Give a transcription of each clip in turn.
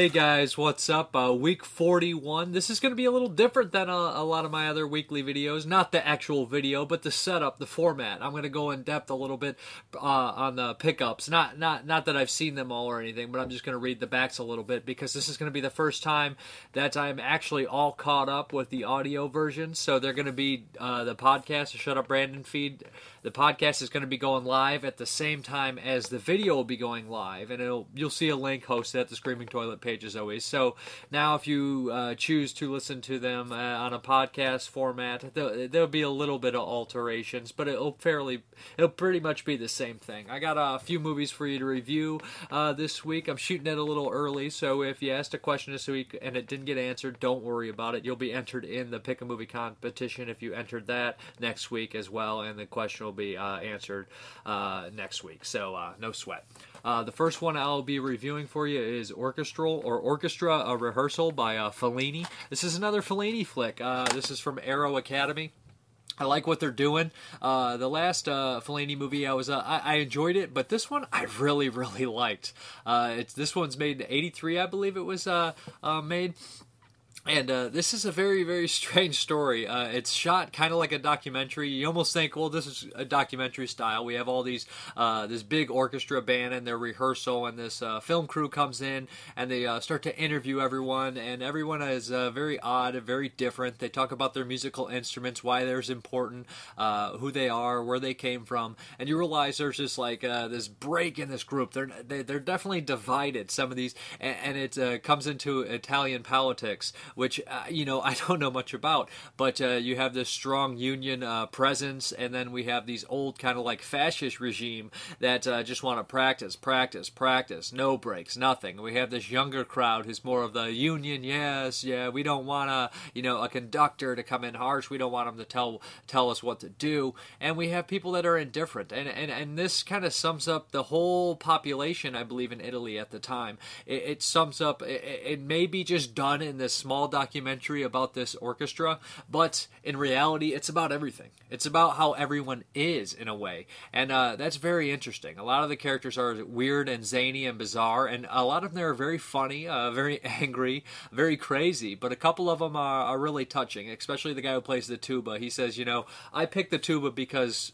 Hey guys, what's up? Uh, week 41. This is going to be a little different than a, a, lot of my other weekly videos. Not the actual video, but the setup, the format. I'm going to go in depth a little bit uh, on the pickups. Not not not that I've seen them all or anything, but I'm just going to read the backs a little bit because this is going to be the first time that I'm actually all caught up with the audio version. So they're going to be uh, the podcast, the Shut Up Brandon feed. The podcast is going to be going live at the same time as the video will be going live, and it'll you'll see a link hosted at the Screaming Toilet page as always. So now, if you uh, choose to listen to them uh, on a podcast format, there'll, there'll, be a little bit of alterations, but it'll fairly it'll pretty much be the same thing. I got a few movies for you to review uh, this week. I'm shooting it a little early, so if you asked a question this week and it didn't get answered, don't worry about it. You'll be entered in the pick a movie competition if you entered that next week as well, and the question will be uh, answered uh, next week. So uh, no sweat. The first one I'll be reviewing for you is Orchestral or Orchestra a Rehearsal by Fellini. This is another Fellini flick. This is from Arrow Academy. I like what they're doing. Uh, the last uh, Fellini movie, I was uh, I, I, enjoyed it, but this one I really really liked. It's this one's made in '83, I believe it was made. And uh, this is a very, very strange story. Uh, it's shot kind of like a documentary. You almost think, well, this is a documentary style. We have all these, uh, this big orchestra band and their rehearsal, and this uh, film crew comes in and they uh, start to interview everyone, and everyone is uh, very odd and very different. They talk about their musical instruments, why they're important, who they are, where they came from, and you realize there's just like this break in this group. They're they, are they are definitely divided. Some of these, and, and it comes into Italian politics which uh, you know I don't know much about. But uh, you have this strong union uh, presence, and then we have these old kind of like fascist regime that uh, just want to practice, practice, practice, no breaks, nothing. We have this younger crowd who's more of the union. Yes, yeah, we don't want a you know a conductor to come in harsh. We don't want him to tell tell us what to do. And we have people that are indifferent, and and and this kind of sums up the whole population, I believe, in Italy at the time. It, it sums up. It, it may be just done in this small documentary about this orchestra, but in reality, it's about everything. It's about how everyone is in a way, and uh, that's very interesting. A lot of the characters are weird and zany and bizarre, and a lot of them are very funny, uh, very angry, very crazy. But a couple of them are, are really touching, especially the guy who plays the tuba. He says, "You know, I picked the tuba because."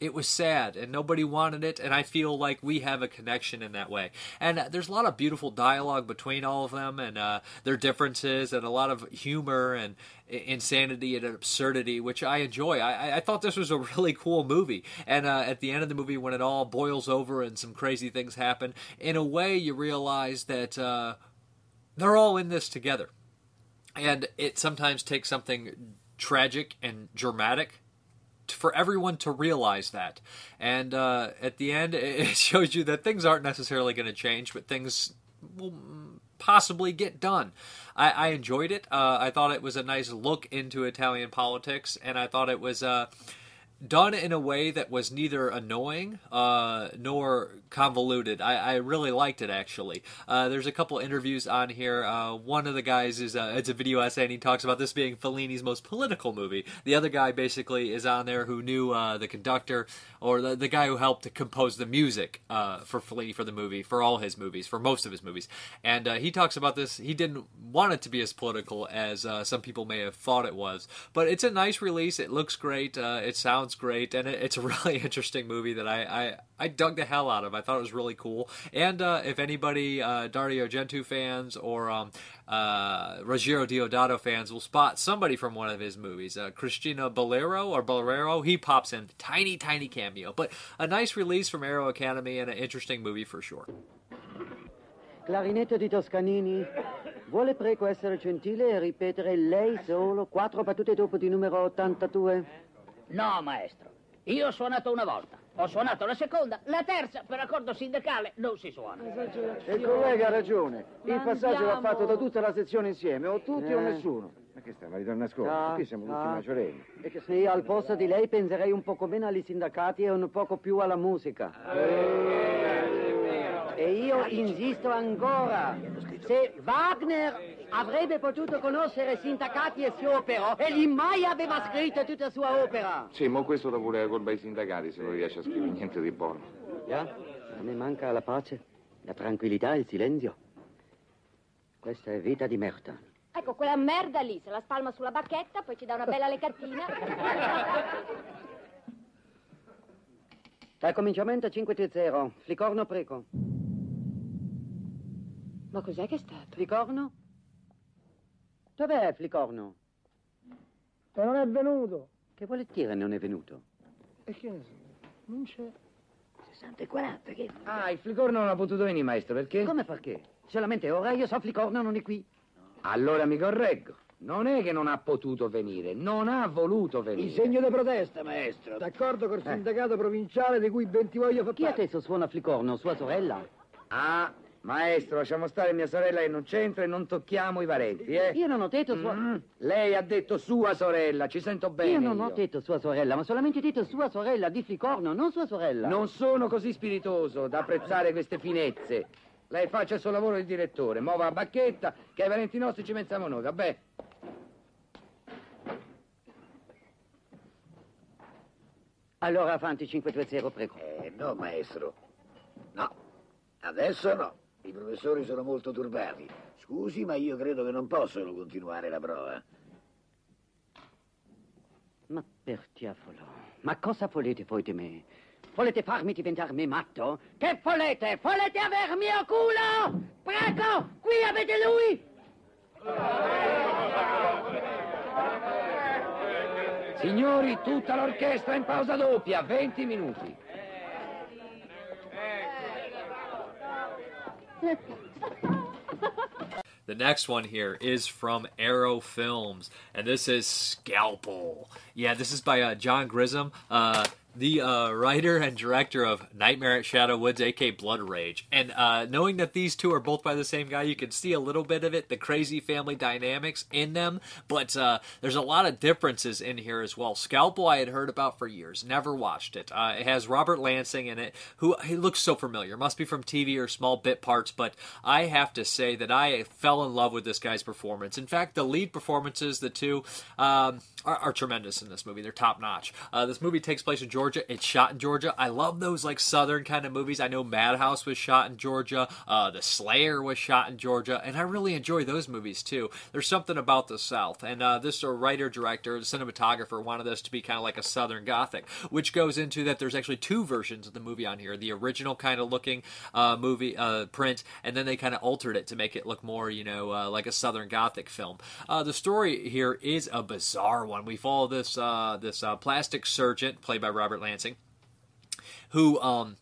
It was sad and nobody wanted it and i feel like we have a connection in that way. And there's a lot of beautiful dialogue between all of them and uh, their differences and a lot of humor and insanity and absurdity which i enjoy. I, I thought this was a really cool movie. And uh, at the end of the movie when it all boils over and some crazy things happen in a way you realize that uh, they're all in this together. And it sometimes takes something tragic and dramatic for everyone to realize that. And uh, at the end, it shows you that things aren't necessarily going to change, but things will possibly get done. I, I enjoyed it. Uh, I thought it was a nice look into Italian politics, and I thought it was. Uh, done in a way that was neither annoying uh, nor convoluted. I, I, really liked it actually. Uh, there's a couple interviews on here. Uh, one of the guys is uh, it's a video essay and he talks about this being Fellini's most political movie. The other guy basically is on there who knew uh, the conductor or the, the guy who helped to compose the music uh, for Fellini for the movie for all his movies for most of his movies. And he talks about this. He didn't want it to be as political as some people may have thought it was, but it's a nice release. It looks great. it sounds sounds great, and it, it's a really interesting movie that I, I, I dug the hell out of. I thought it was really cool. And uh, if anybody, uh, Dario Argento fans or um, uh, Ruggero Deodato fans will spot somebody from one of his movies, uh, Cristina Bolero or Bolero, he pops in tiny, tiny cameo. But a nice release from Arrow Academy and an interesting movie for sure. Clarinetto di Toscanini, vuole prego essere gentile e ripetere lei solo quattro battute dopo di numero 82? No, maestro. Io ho suonato una volta. Ho suonato la seconda, la terza, per accordo sindacale, non si suona. Il collega ha ragione. Il passaggio va fatto da tutta la sezione insieme, o tutti eh. o nessuno. Ma che sta, ma ritorna a scuola? No, Qui siamo tutti no. maggiorenni. E che se al posto di lei penserei un poco meno agli sindacati e un poco più alla musica. E io insisto ancora. Se Wagner avrebbe potuto conoscere Sintacati e Siopero, egli mai aveva scritto tutta la sua opera. Sì, ma questo da pure colpa ai sindacati se non riesce a scrivere niente di buono. Già, a me manca la pace, la tranquillità e il silenzio. Questa è vita di merda. Ecco, quella merda lì, se la spalma sulla bacchetta, poi ci dà una bella leccatina. Dal cominciamento 5-0. Flicorno preco. Ma cos'è che è stato? Flicorno? Dov'è Flicorno? E non è venuto. Che vuole dire non è venuto? E che ne so? Non c'è. 60 e 40, che... Ah, il flicorno non ha potuto venire, maestro, perché? Come perché? Solamente ora io so Flicorno non è qui. Allora mi correggo. Non è che non ha potuto venire, non ha voluto venire. Il segno di protesta, maestro. D'accordo col sindacato provinciale di cui ben ti voglio far Chi parte. adesso suona Flicorno? Sua sorella? Ah, maestro, lasciamo stare mia sorella che non c'entra e non tocchiamo i parenti, eh? Io non ho detto sua... Mm, lei ha detto sua sorella, ci sento bene. Io non ho detto sua sorella, ma solamente detto sua sorella di Flicorno, non sua sorella. Non sono così spiritoso da apprezzare queste finezze. Lei faccia il suo lavoro di direttore, muova la bacchetta, che ai parenti nostri ci pensiamo noi, vabbè? Allora avanti 5-2-0, prego. Eh, no, maestro. No, adesso no. I professori sono molto turbati. Scusi, ma io credo che non possono continuare la prova. Ma per diavolo, ma cosa volete voi di me? Volete farmi diventarmi matto? Che volete? Volete aver mio culo? Prego, qui avete lui! Signori, tutta l'orchestra in pausa doppia, 20 minuti. The next one here is from Arrow Films, and this is Scalpel. Yeah, this is by uh, John Grissmer, uh, the uh, writer and director of Nightmare at Shadow Woods, aka Blood Rage. And uh, knowing that these two are both by the same guy, you can see a little bit of it, the crazy family dynamics in them. But uh, there's a lot of differences in here as well. Scalpel, I had heard about for years, never watched it. Uh, it has Robert Lansing in it, who he looks so familiar. Must be from TV or small bit parts, but I have to say that I fell in love with this guy's performance. In fact, the lead performances, the two, um, are, are tremendous in this movie. They're top notch. Uh, this movie takes place in Georgia. It's shot in Georgia. I love those like southern kind of movies. I know Madhouse was shot in Georgia. Uh, the Slayer was shot in Georgia, and I really enjoy those movies too. There's something about the South, and uh, this uh, writer, director, cinematographer wanted this to be kind of like a Southern Gothic, which goes into that there's actually two versions of the movie on here: the original kind of looking uh, movie uh, print, and then they kind of altered it to make it look more, you know, uh, like a Southern Gothic film. The story here is a bizarre one. We follow this this plastic surgeon played by Robert Lansing, who um,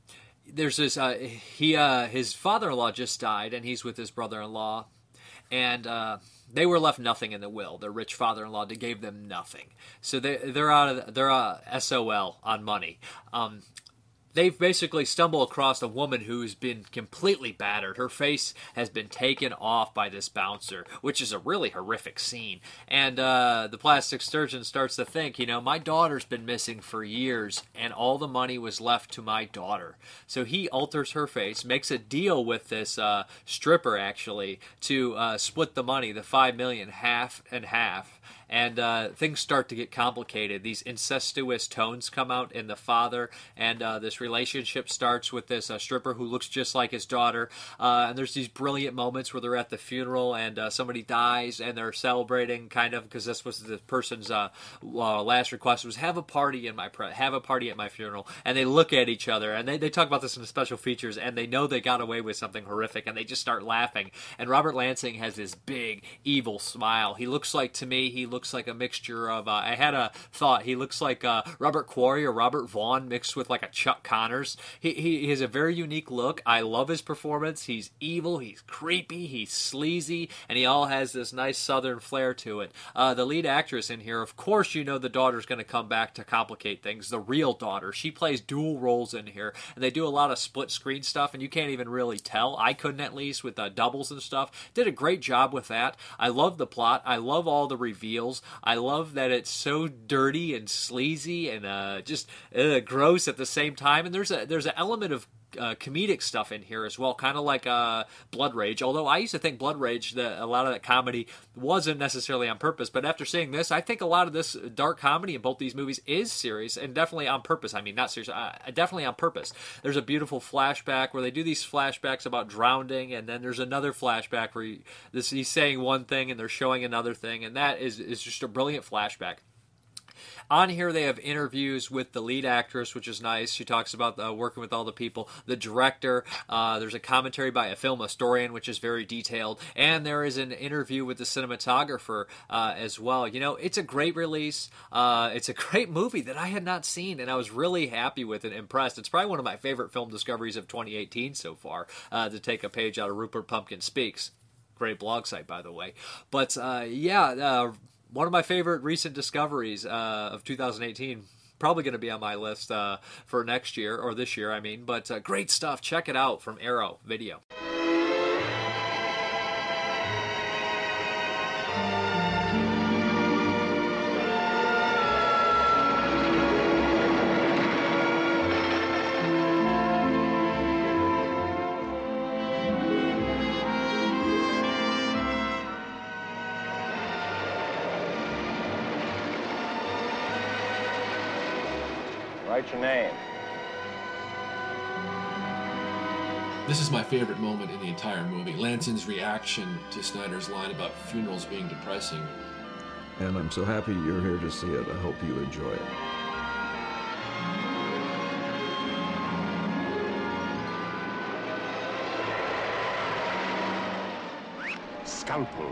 there's this uh, he uh, his father-in-law just died, and he's with his brother-in-law, and uh, they were left nothing in the will. Their rich father-in-law gave them nothing, so they they're out of they're uh, SOL on money. Um, they've basically stumbled across a woman who's been completely battered. Her face has been taken off by this bouncer, which is a really horrific scene. And uh, the plastic surgeon starts to think, you know, my daughter's been missing for years, and all the money was left to my daughter. So he alters her face, makes a deal with this uh, stripper actually to uh, split the money, the five million, half and half and uh, things start to get complicated. These incestuous tones come out in the father, and uh, this relationship starts with this uh, stripper who looks just like his daughter. Uh, and there's these brilliant moments where they're at the funeral and uh, somebody dies, and they're celebrating, kind of, because this was the person's uh, last request was have a party in my pre- have a party at my funeral. And they look at each other, and they, they talk about this in the special features, and they know they got away with something horrific, and they just start laughing. And Robert Lansing has this big evil smile. He looks like to me, he looks like a mixture of. Uh, I had a thought. He looks like uh, Robert Quarry or Robert Vaughn mixed with like a Chuck Connors. He, he he has a very unique look. I love his performance. He's evil. He's creepy. He's sleazy, and he all has this nice Southern flair to it. Uh, the lead actress in here, of course, you know the daughter's going to come back to complicate things. The real daughter. She plays dual roles in here, and they do a lot of split screen stuff, and you can't even really tell. I couldn't at least with uh, doubles and stuff. Did a great job with that. I love the plot. I love all the reveals. I love that it's so dirty and sleazy and uh, just uh, gross at the same time. And there's a there's an element of uh, comedic stuff in here as well, kind of like uh, Blood Rage. Although I used to think Blood Rage, that a lot of that comedy wasn't necessarily on purpose, but after seeing this, I think a lot of this dark comedy in both these movies is serious and definitely on purpose. I mean, not serious, uh, definitely on purpose. There's a beautiful flashback where they do these flashbacks about drowning, and then there's another flashback where he, this, he's saying one thing and they're showing another thing, and that is is just a brilliant flashback. On here, they have interviews with the lead actress, which is nice. She talks about uh, working with all the people. The director, uh, there's a commentary by a film historian, which is very detailed. And there is an interview with the cinematographer uh, as well. You know, it's a great release. Uh, it's a great movie that I had not seen, and I was really happy with it and impressed. It's probably one of my favorite film discoveries of 2018 so far, uh, to take a page out of Rupert Pupkin Speaks. Great blog site, by the way. But uh, yeah, one of my favorite recent discoveries uh, of 2018 probably going to be on my list uh, for next year or this year i mean but uh, great stuff. Check it out from arrow video your name. This is my favorite moment in the entire movie. Lansing's reaction to Snyder's line about funerals being depressing. And I'm so happy you're here to see it. I hope you enjoy it. Scalpel.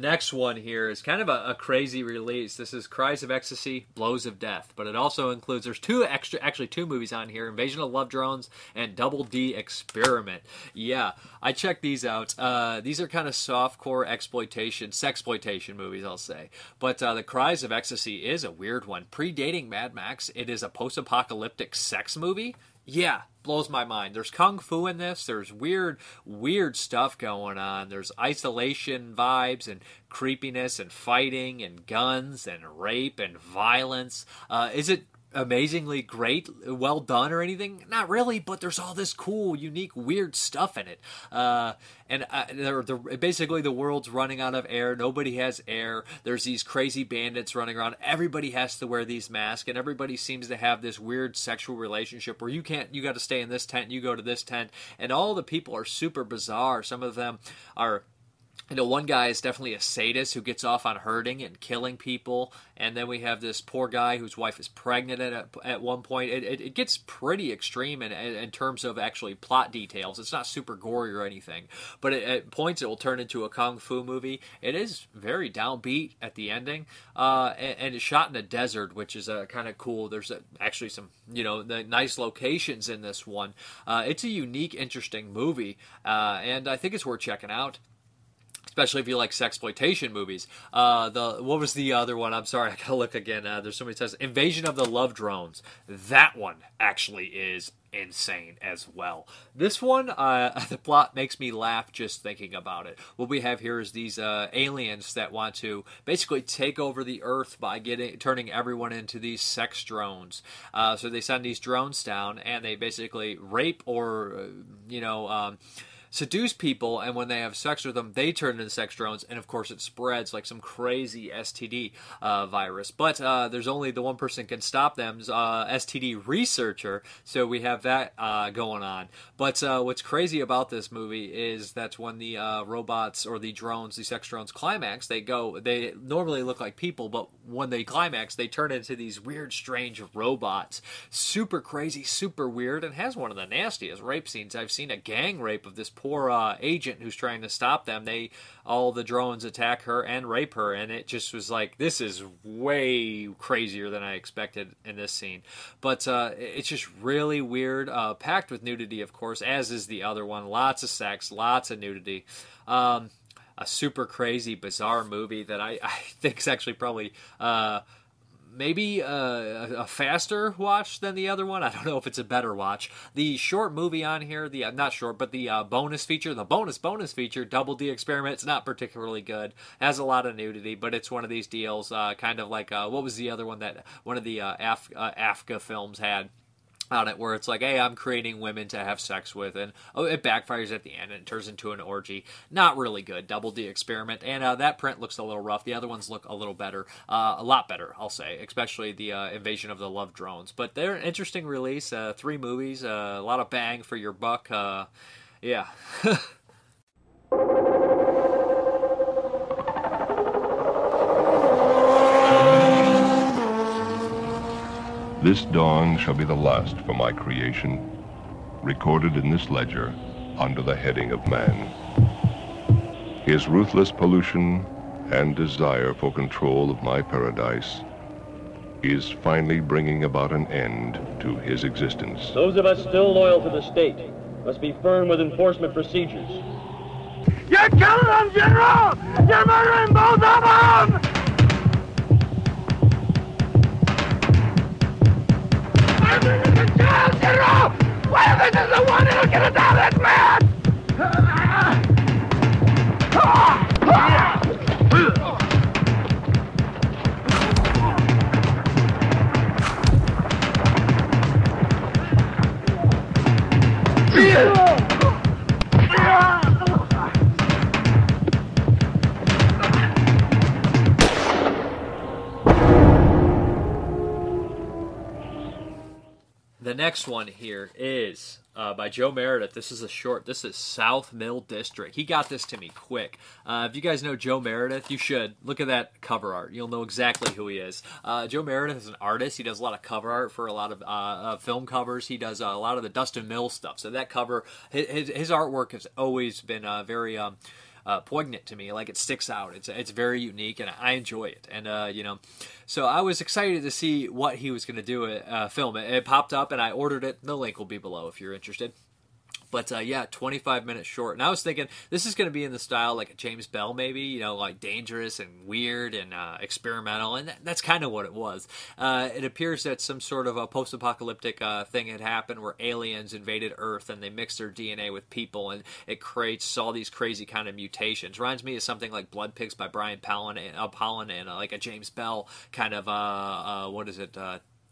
Next one here is kind of a, a, crazy release. This is Cries of Ecstasy, Blows of Death, but it also includes there's two extra, actually two movies on here: Invasion of Love Drones and Double D Experiment. Yeah, I checked these out. Uh, these are kind of softcore exploitation, sexploitation movies, I'll say. But uh, the Cries of Ecstasy is a weird one, predating Mad Max. It is a post-apocalyptic sex movie. Yeah, blows my mind. There's kung fu in this. There's weird, weird stuff going on. There's isolation vibes and creepiness and fighting and guns and rape and violence. Uh, is it amazingly great, well done, or anything? Not really, but there's all this cool, unique, weird stuff in it. Uh, and uh, they're, they're, basically, the world's running out of air. Nobody has air. There's these crazy bandits running around. Everybody has to wear these masks, and everybody seems to have this weird sexual relationship where you can't, you got to stay in this tent, you go to this tent, and all the people are super bizarre. Some of them are you know, one guy is definitely a sadist who gets off on hurting and killing people, and then we have this poor guy whose wife is pregnant at at one point. It, it, it gets pretty extreme in, in terms of actually plot details. It's not super gory or anything, but it, at points it will turn into a kung fu movie. It is very downbeat at the ending, uh, and, and, it's shot in a desert, which is uh, kind of cool. There's a, actually some you know nice locations in this one. Uh, it's a unique, interesting movie, uh, and I think it's worth checking out especially if you like sexploitation movies. Uh, the what was the other one? I'm sorry, I gotta look again. Uh, there's so many says Invasion of the Love Drones. That one actually is insane as well. This one, uh, the plot makes me laugh just thinking about it. What we have here is these uh, aliens that want to basically take over the Earth by getting turning everyone into these sex drones. Uh, so they send these drones down and they basically rape or uh, you know. Um, seduce people, and when they have sex with them, they turn into sex drones, and of course it spreads like some crazy STD uh, virus. But uh, there's only the one person can stop them, uh, STD researcher. So we have that uh, going on. But uh, what's crazy about this movie is that when the uh, robots or the drones, the sex drones climax, they go. They normally look like people, but when they climax, they turn into these weird, strange robots. Super crazy, super weird, and has one of the nastiest rape scenes I've seen. A gang rape of this poor uh, agent who's trying to stop them. They all the drones attack her and rape her, and it just was like this is way crazier than I expected in this scene. But uh, it's just really weird, uh, packed with nudity, of course, as is the other one. Lots of sex, lots of nudity. Um, a super crazy, bizarre movie that I, I think is actually probably uh, maybe a, a, faster watch than the other one. I don't know if it's a better watch. The short movie on here, the uh, not short, but the uh, bonus feature, the bonus bonus feature, Double D Experiment. It's not particularly good. Has a lot of nudity, but it's one of these deals, uh, kind of like uh, what was the other one that one of the uh, Af- uh, AGFA films had on it where it's like, hey, I'm creating women to have sex with, and oh, it backfires at the end and it turns into an orgy. Not really good. Double D experiment, and uh, that print looks a little rough. The other ones look a little better, uh, a lot better, I'll say, especially the uh, Invasion of the Love Drones. But they're an interesting release. Uh, three movies, uh, a lot of bang for your buck. Uh, yeah. This dawn shall be the last for my creation, recorded in this ledger under the heading of man. His ruthless pollution and desire for control of my paradise is finally bringing about an end to his existence. Those of us still loyal to the state must be firm with enforcement procedures. You're killing them, General! You're murdering both of them! This is the one that'll get us out of this man? The next one here is uh, by Joe Meredith. This is a short. This is South Mill District. He got this to me quick. Uh, if you guys know Joe Meredith, you should look at that cover art. You'll know exactly who he is. Uh, Joe Meredith is an artist. He does a lot of cover art for a lot of uh, film covers. He does a lot of the Dustin Mills stuff. So that cover, his, his artwork has always been uh, very. Um, uh, poignant to me. Like it sticks out. It's it's very unique, and I enjoy it. And uh, you know, so I was excited to see what he was going to do. Uh, film it. It popped up, and I ordered it. The link will be below if you're interested. But uh, yeah, 25 minutes short. And I was thinking this is going to be in the style like a James Bell, maybe, you know, like dangerous and weird and uh, experimental. And that, that's kind of what it was. Uh, it appears that some sort of a post apocalyptic uh, thing had happened where aliens invaded Earth and they mixed their DNA with people and it creates all these crazy kind of mutations. Reminds me of something like Blood Pigs by Brian Paulin and, uh, Paulin and uh, like a James Bell kind of, uh, what is it?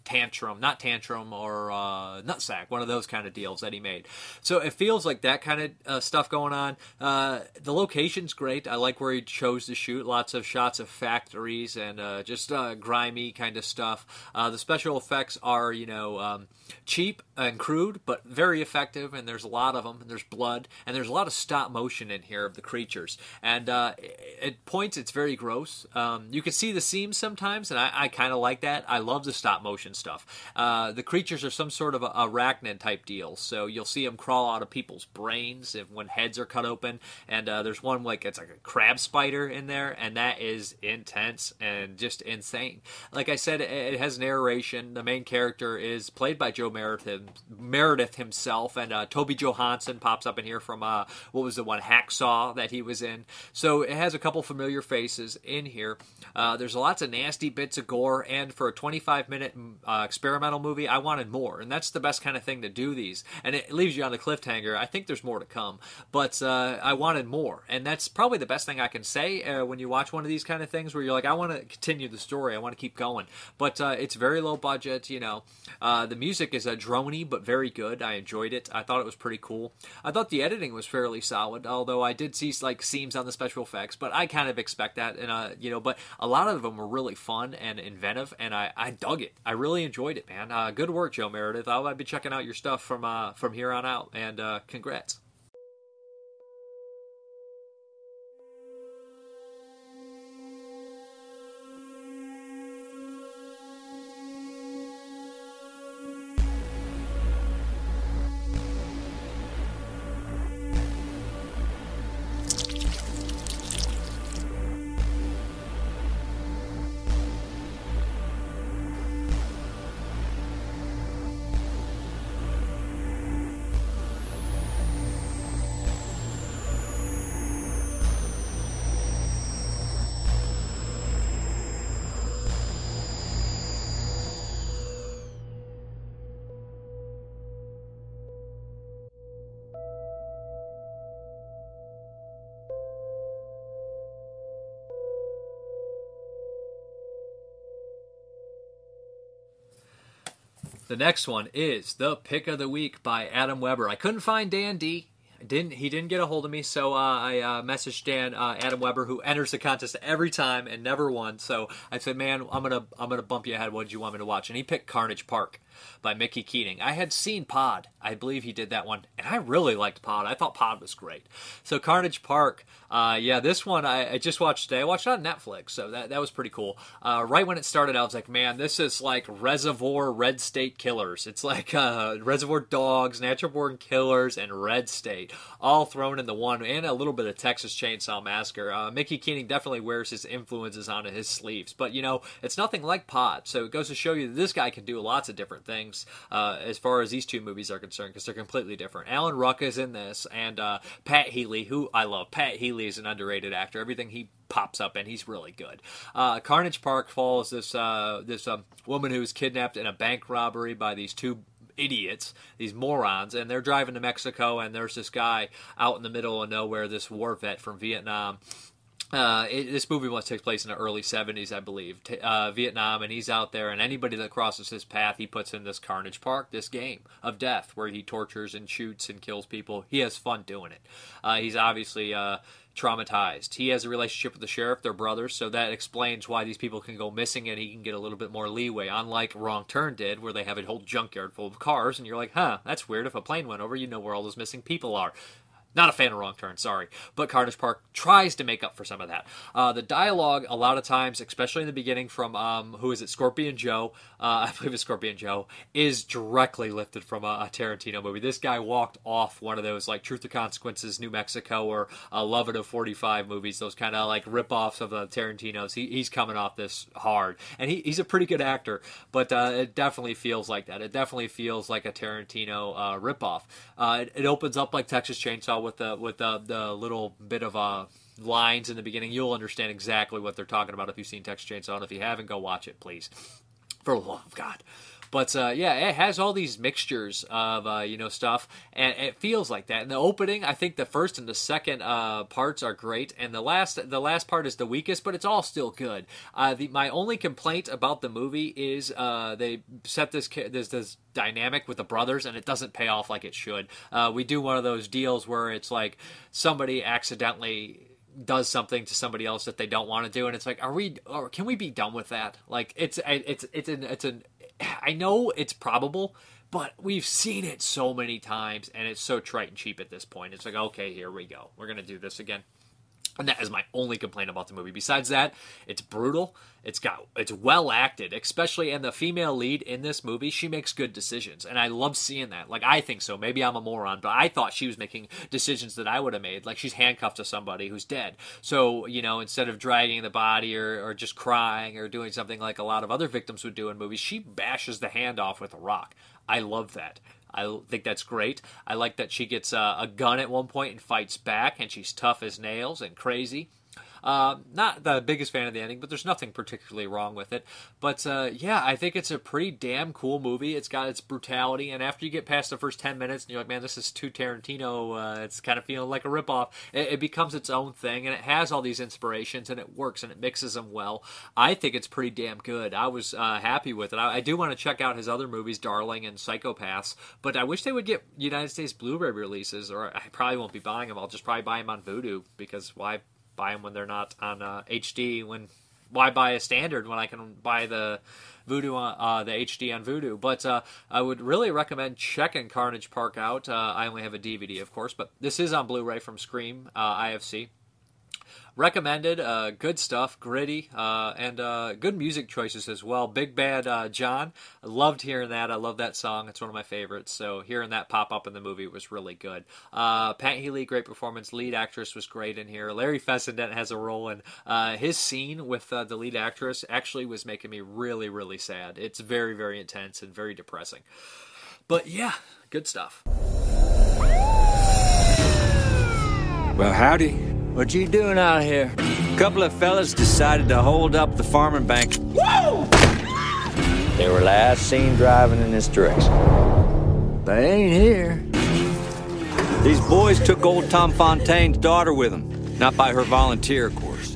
Tantrum, not Tantrum or uh, Nutsack, one of those kind of deals that he made. So it feels like that kind of uh, stuff going on. Uh, the location's great. I like where he chose to shoot. Lots of shots of factories and uh, just uh, grimy kind of stuff. Uh, the special effects are, you know, um, cheap and crude, but very effective. And there's a lot of them. And there's blood, and there's a lot of stop motion in here of the creatures. And at points, it's very gross. Um, you can see the seams sometimes, and I, I kind of like that. I love the stop motion stuff. Uh, the creatures are some sort of a, arachnid type deal, so you'll see them crawl out of people's brains if, when heads are cut open. And uh, there's one like it's like a crab spider in there, and that is intense and just insane. Like I said, it, it has narration. The main character is played by Joe Meredith, Meredith himself, and uh, Toby Johansson pops up in here from uh, what was the one Hacksaw that he was in. So it has a couple familiar faces in here. Uh, there's lots of nasty bits of gore, and for a 25 minute uh, experimental movie, I wanted more, and that's the best kind of thing to do these. And it leaves you on the cliffhanger. I think there's more to come, but uh, I wanted more, and that's probably the best thing I can say uh, when you watch one of these kind of things where you're like, I want to continue the story, I want to keep going. But it's very low budget, you know. The music is a drony but very good. I enjoyed it. I thought it was pretty cool. I thought the editing was fairly solid, although I did see like seams on the special effects, but I kind of expect that, and uh, you know, but a lot of them were really fun and inventive, and I, I dug it. I really enjoyed it, man. Uh, good work, Joe Meredith. I'll be checking out your stuff from uh, from here on out, and uh, congrats. The next one is the pick of the week by Adam Weber. I couldn't find Dan D. Didn't he didn't get a hold of me, so uh, I uh, messaged Dan uh, Adam Weber, who enters the contest every time and never won. So I said, "Man, I'm gonna I'm gonna bump you ahead. What did you want me to watch?" And he picked Carnage Park by Mickey Keating. I had seen Pod. I believe he did that one, and I really liked Pod. I thought Pod was great. So Carnage Park, uh, yeah, this one I, I, just watched today. I watched it on Netflix, so that that was pretty cool. Uh, right when it started, I was like, man, this is like Reservoir Red State Killers. It's like uh, Reservoir Dogs, Natural Born Killers, and Red State all thrown into one, and a little bit of Texas Chainsaw Massacre. Uh, Mickey Keating definitely wears his influences onto his sleeves, but you know, it's nothing like Pod. So it goes to show you that this guy can do lots of different things uh, as far as these two movies are concerned because they're completely different. Alan Ruck is in this, and uh, Pat Healy, who I love. Pat Healy is an underrated actor. Everything he pops up and he's really good. Uh, Carnage Park follows this uh, this um, woman who's kidnapped in a bank robbery by these two idiots, these morons, and they're driving to Mexico, and there's this guy out in the middle of nowhere, this war vet from Vietnam, uh, it, this movie must take place in the early 70s, I believe, T- uh, Vietnam, and he's out there, and anybody that crosses his path, he puts in this Carnage Park, this game of death, where he tortures and shoots and kills people. He has fun doing it. Uh, he's obviously uh, traumatized. He has a relationship with the sheriff, they're brothers, so that explains why these people can go missing and he can get a little bit more leeway, unlike Wrong Turn did, where they have a whole junkyard full of cars, and you're like, huh, that's weird. If a plane went over, you know where all those missing people are. Not a fan of Wrong Turn, sorry. But Carnage Park tries to make up for some of that. Uh, the dialogue, a lot of times, especially in the beginning from, um, who is it, Scorpion Joe, uh, I believe it's Scorpion Joe, is directly lifted from a, a, Tarantino movie. This guy walked off one of those, like, Truth or Consequences, New Mexico, or uh, Love and a 45 movies, those kind of, like, rip-offs of the Tarantino's. He, he's coming off this hard. And he, he's a pretty good actor, but uh, it definitely feels like that. It definitely feels like a Tarantino uh, rip-off. Uh, it, it opens up like Texas Chainsaw with the with the, the little bit of uh, lines in the beginning, you'll understand exactly what they're talking about if you've seen Texas Chainsaw. And if you haven't, go watch it, please. For the love of God. But uh, yeah, it has all these mixtures of uh, you know stuff, and it feels like that. In the opening, I think the first and the second uh, parts are great, and the last the last part is the weakest, but it's all still good. Uh, the, my only complaint about the movie is uh, they set this this this dynamic with the brothers, and it doesn't pay off like it should. Uh, we do one of those deals where it's like somebody accidentally does something to somebody else that they don't want to do and it's like are we or can we be done with that like it's it's it's an it's an I know it's probable, but we've seen it so many times and it's so trite and cheap at this point. It's like, okay, here we go. We're to do this again. And that is my only complaint about the movie. Besides that, it's brutal. It's got it's well acted, especially and the female lead in this movie, she makes good decisions, and I love seeing that. Like I think so. Maybe I'm a moron, but I thought she was making decisions that I would have made. Like she's handcuffed to somebody who's dead, so you know instead of dragging the body or, or just crying or doing something like a lot of other victims would do in movies, she bashes the hand off with a rock. I love that. I think that's great. I like that she gets uh, a gun at one point and fights back, and she's tough as nails and crazy. Uh, not the biggest fan of the ending, but there's nothing particularly wrong with it. But uh, yeah, I think it's a pretty damn cool movie. It's got its brutality, and after you get past the first 10 minutes and you're like, man, this is too Tarantino, uh, it's kind of feeling like a ripoff, it, it becomes its own thing, and it has all these inspirations, and it works, and it mixes them well. I think it's pretty damn good. I was uh, happy with it. I, I do want to check out his other movies, Darling and Psychopaths, but I wish they would get United States Blu-ray releases, or I probably won't be buying them. I'll just probably buy them on Vudu, because why buy them when they're not on uh, HD. When why buy a standard when I can buy the Vudu on uh, the HD on Vudu? But uh, I would really recommend checking Carnage Park out. Uh, I only have a DVD, of course, but this is on Blu-ray from Scream uh, IFC recommended. Uh, good stuff, gritty, uh, and uh, good music choices as well. Big Bad uh, John, I loved hearing that. I love that song. It's one of my favorites. So hearing that pop up in the movie was really good. Uh, Pat Healy, great performance. Lead actress was great in here. Larry Fessenden has a role in uh, his scene with the lead actress. Actually, was making me really, really sad. It's very, very intense and very depressing. But yeah, good stuff. Well, howdy. What you doing out here? A couple of fellas decided to hold up the farming bank. Whoa! They were last seen driving in this direction. They ain't here. These boys took old Tom Fontaine's daughter with them. Not by her volunteer, of course.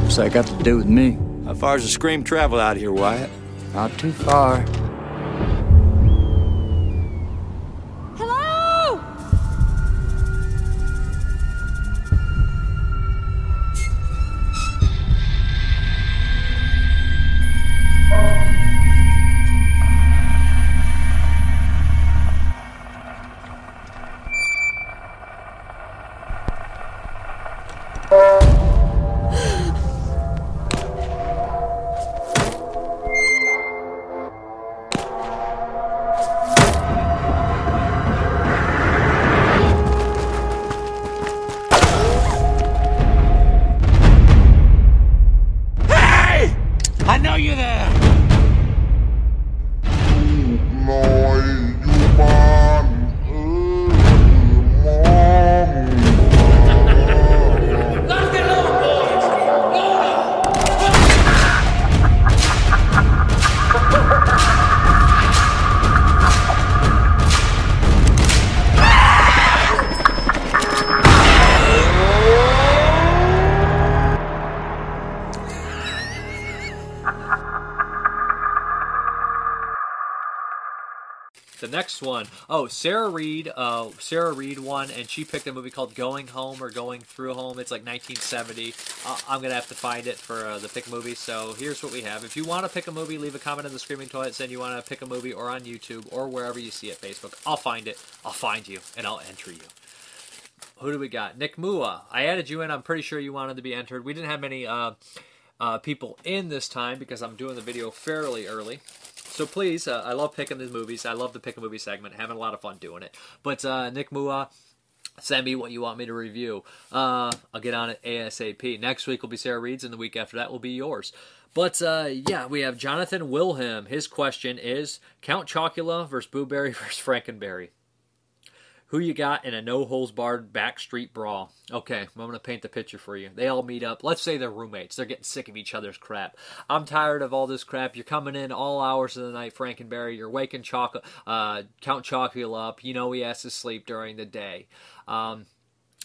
What's that got to do with me? How far does the scream travel out here, Wyatt? Not too far. One, oh, Sarah Reed, uh, Sarah Reed won, and she picked a movie called Going Home or Going Through Home. It's like 1970. Uh, I'm gonna have to find it for uh, the pick movie. So here's what we have. If you want to pick a movie, leave a comment in the Screaming Toilet saying you want to pick a movie, or on YouTube, or wherever you see it, Facebook. I'll find it. I'll find you, and I'll enter you. Who do we got? Nick Mua. I added you in. I'm pretty sure you wanted to be entered. We didn't have many uh, uh, people in this time because I'm doing the video fairly early. So please, uh, I love picking the movies. I love the pick a movie segment. Having a lot of fun doing it. But uh, Nick Mua, send me what you want me to review. Uh, I'll get on it ASAP. Next week will be Sarah Reed's, and the week after that will be yours. But uh, yeah, we have Jonathan Wilhelm. His question is Count Chocula versus Booberry versus Frankenberry. Who you got in a no holes barred backstreet brawl? Okay, I'm gonna paint the picture for you. They all meet up. Let's say they're roommates. They're getting sick of each other's crap. I'm tired of all this crap. You're coming in all hours of the night, Frankenberry. You're waking Choc- uh, Count Chocula up. You know he has to sleep during the day. Um,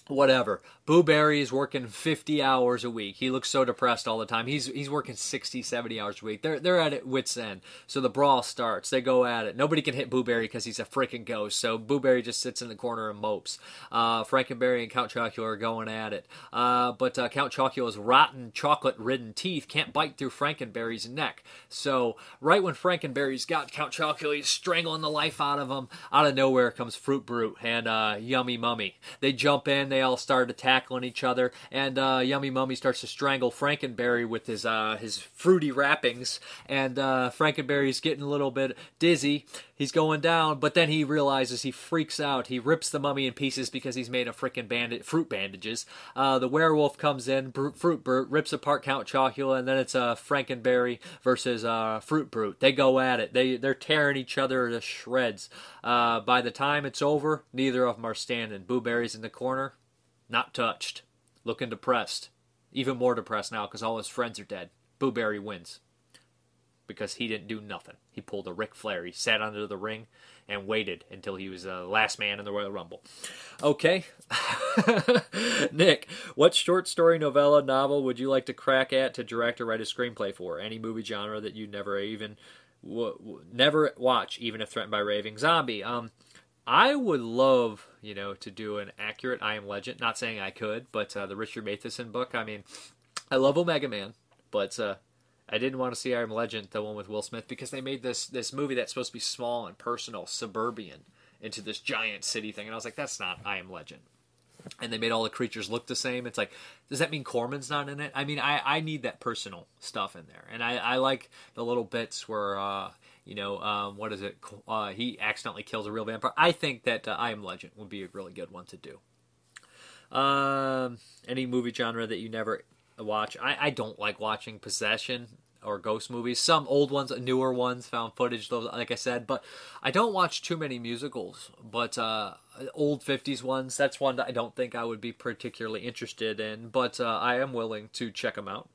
whatever. Boo Berry is working 50 hours a week. He looks so depressed all the time. He's he's working 60, 70 hours a week. They're they're at it wits end. So the brawl starts. They go at it. Nobody can hit Boo Berry because he's a freaking ghost. So Boo Berry just sits in the corner and mopes. Uh, Frankenberry and Count Chocula are going at it. Uh, but uh, Count Chocula's rotten, chocolate-ridden teeth can't bite through Frankenberry's neck. So right when Frankenberry's got Count Chocula, he's strangling the life out of him. Out of nowhere comes Fruit Brute and uh, Yummy Mummy. They jump in. They all start attacking each other, and uh, Yummy Mummy starts to strangle Frankenberry with his uh, his fruity wrappings, and uh, Frankenberry's getting a little bit dizzy. He's going down, but then he realizes he freaks out. He rips the mummy in pieces because he's made of freaking bandit fruit bandages. Uh, the werewolf comes in, Fruit Brute rips apart Count Chocula, and then it's uh, Frankenberry versus uh, Fruit Brute. They go at it. They they're tearing each other to shreds. Uh, by the time it's over, neither of them are standing. Boo Berry's in the corner, not touched, looking depressed. Even more depressed now because all his friends are dead. Boo Berry wins. Because he didn't do nothing. He pulled a Ric Flair. He sat under the ring and waited until he was the last man in the Royal Rumble. Okay. Nick, what short story, novella, novel would you like to crack at to direct or write a screenplay for? Any movie genre that you never even w- w- never watch, even if threatened by raving zombie? Um, I would love, you know, to do an accurate I Am Legend. Not saying I could, but uh, the Richard Matheson book. I mean, I love Omega Man, but uh, I didn't want to see I Am Legend, the one with Will Smith, because they made this this movie that's supposed to be small and personal, suburban, into this giant city thing, and I was like, that's not I Am Legend. And they made all the creatures look the same. It's like, does that mean Cortman's not in it? I mean, I, I need that personal stuff in there, and I, I like the little bits where. Uh, you know, um, what is it? Uh, he accidentally kills a real vampire. I think that uh, I Am Legend would be a really good one to do. Um, any movie genre that you never watch? I, I don't like watching possession or ghost movies. Some old ones, newer ones, found footage, those, like I said. But I don't watch too many musicals. But uh, old 50s ones, that's one that I don't think I would be particularly interested in. But uh, I am willing to check them out.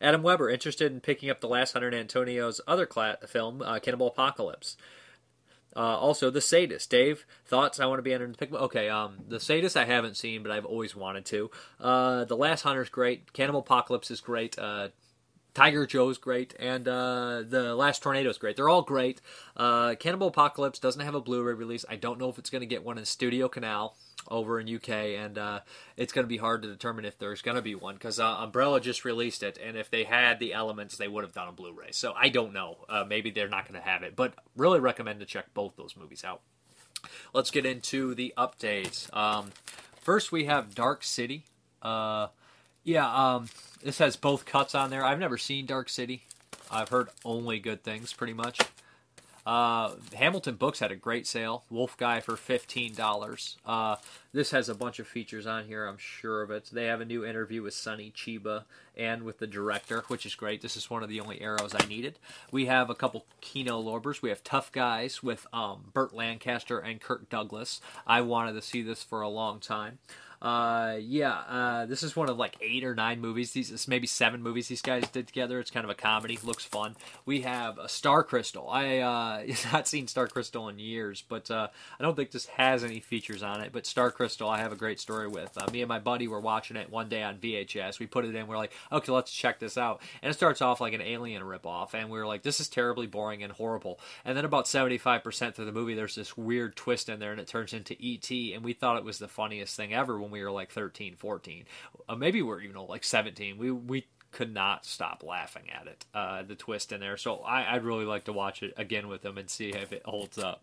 Adam Weber, interested in picking up the last Hunter Antonio's other cla- film, uh, Cannibal Apocalypse. Uh, also, The Sadist. Dave, thoughts? I want to be entered. Pick- okay, um, The Sadist I haven't seen, but I've always wanted to. Uh, the Last Hunter's great. Cannibal Apocalypse is great. Uh, Tiger Joe's great, and uh, the Last Tornado is great. They're all great. Uh, Cannibal Apocalypse doesn't have a Blu-ray release. I don't know if it's going to get one in Studio Canal over in UK, and uh, it's going to be hard to determine if there's going to be one because uh, Umbrella just released it, and if they had the elements, they would have done a Blu-ray. So I don't know. Uh, maybe they're not going to have it, but really recommend to check both those movies out. Let's get into the updates. Um, first, we have Dark City. Uh, yeah, um, this has both cuts on there. I've never seen Dark City. I've heard only good things, pretty much. Uh, Hamilton Books had a great sale. Wolf Guy for fifteen dollars. Uh, this has a bunch of features on here. I'm sure of it. They have a new interview with Sonny Chiba and with the director, which is great. This is one of the only arrows I needed. We have a couple Kino Lorbers. We have Tough Guys with um, Burt Lancaster and Kirk Douglas. I wanted to see this for a long time. Uh, yeah, uh, this is one of like eight or nine movies. These maybe seven movies these guys did together. It's kind of a comedy. Looks fun. We have a Star Crystal. I uh, not seen Star Crystal in years, but uh, I don't think this has any features on it. But Star Crystal, I have a great story with. Uh, me and my buddy were watching it one day on VHS. We put it in. We're like, okay, let's check this out. And it starts off like an Alien ripoff, and we were like, this is terribly boring and horrible. And then about seventy-five percent through the movie, there's this weird twist in there, and it turns into ET. And we thought it was the funniest thing ever when we were like 13, 14. Uh, maybe we're even like 17. We we could not stop laughing at it, uh, the twist in there. So I, would really like to watch it again with them and see if it holds up.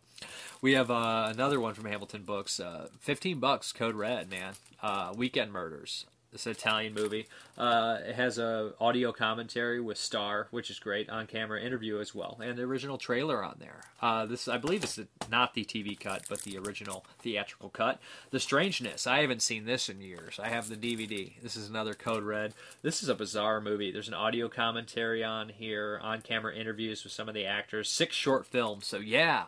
We have uh, another one from Hamilton Books, uh, 15 bucks, Code Red, man. Uh, Weekend Murders. This Italian movie. Uh, it has a audio commentary with Star, which is great, on camera interview as well, and the original trailer on there. Uh, this I believe is not the TV cut, but the original theatrical cut. The Strangeness. I haven't seen this in years. I have the DVD. This is another Code Red. This is a bizarre movie. There's an audio commentary on here, on camera interviews with some of the actors, six short films. So yeah,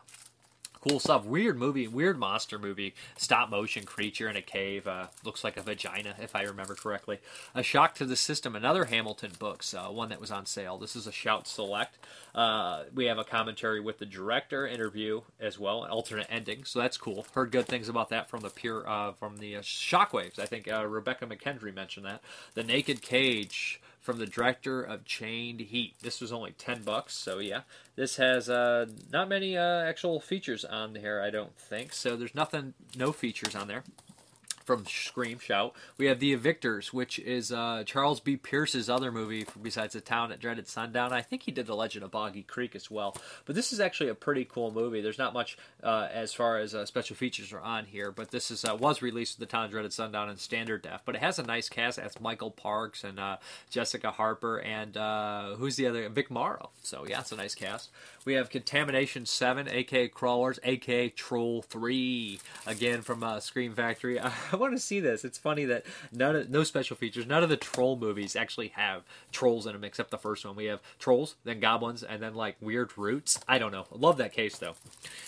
cool stuff. Weird movie, weird monster movie. Stop motion creature in a cave. Uh, looks like a vagina, if I remember correctly. A Shock to the System, another Hamilton books, uh, one that was on sale. This is a Shout Select. Uh, we have a commentary with the director interview as well, alternate ending, so that's cool. Heard good things about that from the pure uh, from the uh, Shockwaves. I think uh, Rebekah McKendry mentioned that. The Naked Cage from the director of Chained Heat. This was only 10 bucks, so yeah. This has uh, not many uh, actual features on here, I don't think. So there's nothing, no features on there from Scream Shout. We have The Evictors, which is uh, Charles B. Pierce's other movie besides The Town that Dreaded Sundown. I think he did The Legend of Boggy Creek as well. But this is actually a pretty cool movie. There's not much uh, as far as uh, special features are on here, but this is uh, was released with The Town at Dreaded Sundown in standard def. But it has a nice cast. That's Michael Parks and uh, Jessica Harper and uh, who's the other? Vic Morrow. So yeah, it's a nice cast. We have Contamination 7, aka Crawlers, aka Troll 3, again from Scream Factory. I want to see this. It's funny that none of, no special features. None of the troll movies actually have trolls in them except the first one. We have trolls, then goblins, and then like weird roots. I don't know. Love that case though.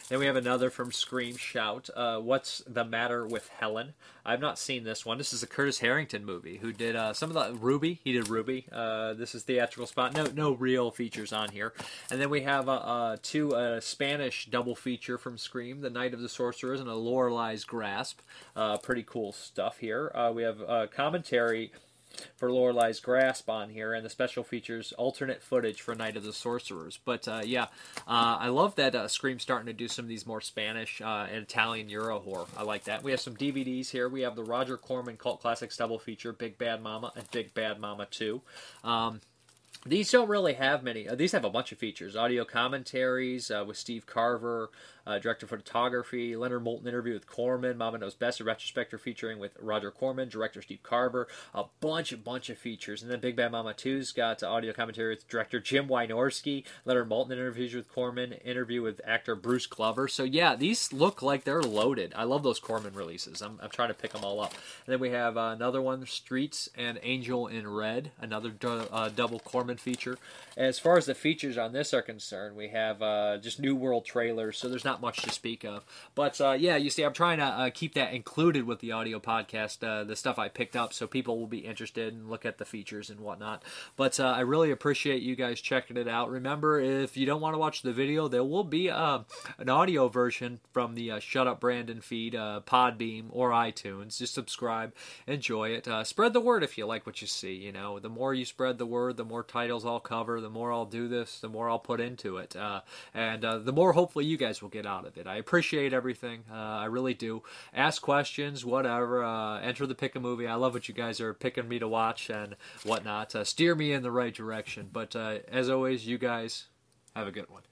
Then we have another from Scream Shout. Uh, What's the matter with Helen? I've not seen this one. This is a Curtis Harrington movie who did uh, some of the Ruby. He did Ruby. Uh, this is theatrical spot. No, no real features on here. And then we have uh, uh two uh, Spanish double feature from Scream: The Night of the Sorcerers and A Loreley's Grasp. Uh, pretty cool stuff here. we have commentary for Loreley's Grasp on here, and the special features alternate footage for Night of the Sorcerers. But uh, yeah, uh, I love that uh, Scream's starting to do some of these more Spanish uh, and Italian Euro horror. I like that. We have some DVDs here. We have the Roger Corman Cult Classics double feature, Big Bad Mama and Big Bad Mama 2. Um, these don't really have many. Uh, these have a bunch of features: audio commentaries uh, with Steve Carver, uh, director of photography, Leonard Maltin interview with Corman, Mama Knows Best, a retrospective featuring with Roger Corman, director Steve Carver, a bunch, a bunch of features. And then Big Bad Mama 2's got audio commentary with director Jim Wynorski, Leonard Maltin interviews with Corman, interview with actor Bruce Glover. So yeah, these look like they're loaded. I love those Corman releases. I'm, I'm trying to pick them all up. And then we have uh, another one, Streets and Angel in Red, another uh, double Corman feature. As far as the features on this are concerned, we have uh, just New World trailers, so there's not much to speak of. But uh, yeah, you see, I'm trying to uh, keep that included with the audio podcast, uh, the stuff I picked up, so people will be interested and look at the features and whatnot. But uh, I really appreciate you guys checking it out. Remember, if you don't want to watch the video, there will be uh, an audio version from the Shut Up Brandon feed, Podbean, or iTunes. Just subscribe, enjoy it. spread the word if you like what you see. You know, the more you spread the word, the more titles I'll cover, the more I'll do this, the more I'll put into it, uh, and uh, the more hopefully you guys will get out of it. I appreciate everything. Uh, I really do. Ask questions, whatever. Uh, enter the pick a movie. I love what you guys are picking me to watch and whatnot. Uh, steer me in the right direction. But uh, as always, you guys have a good one.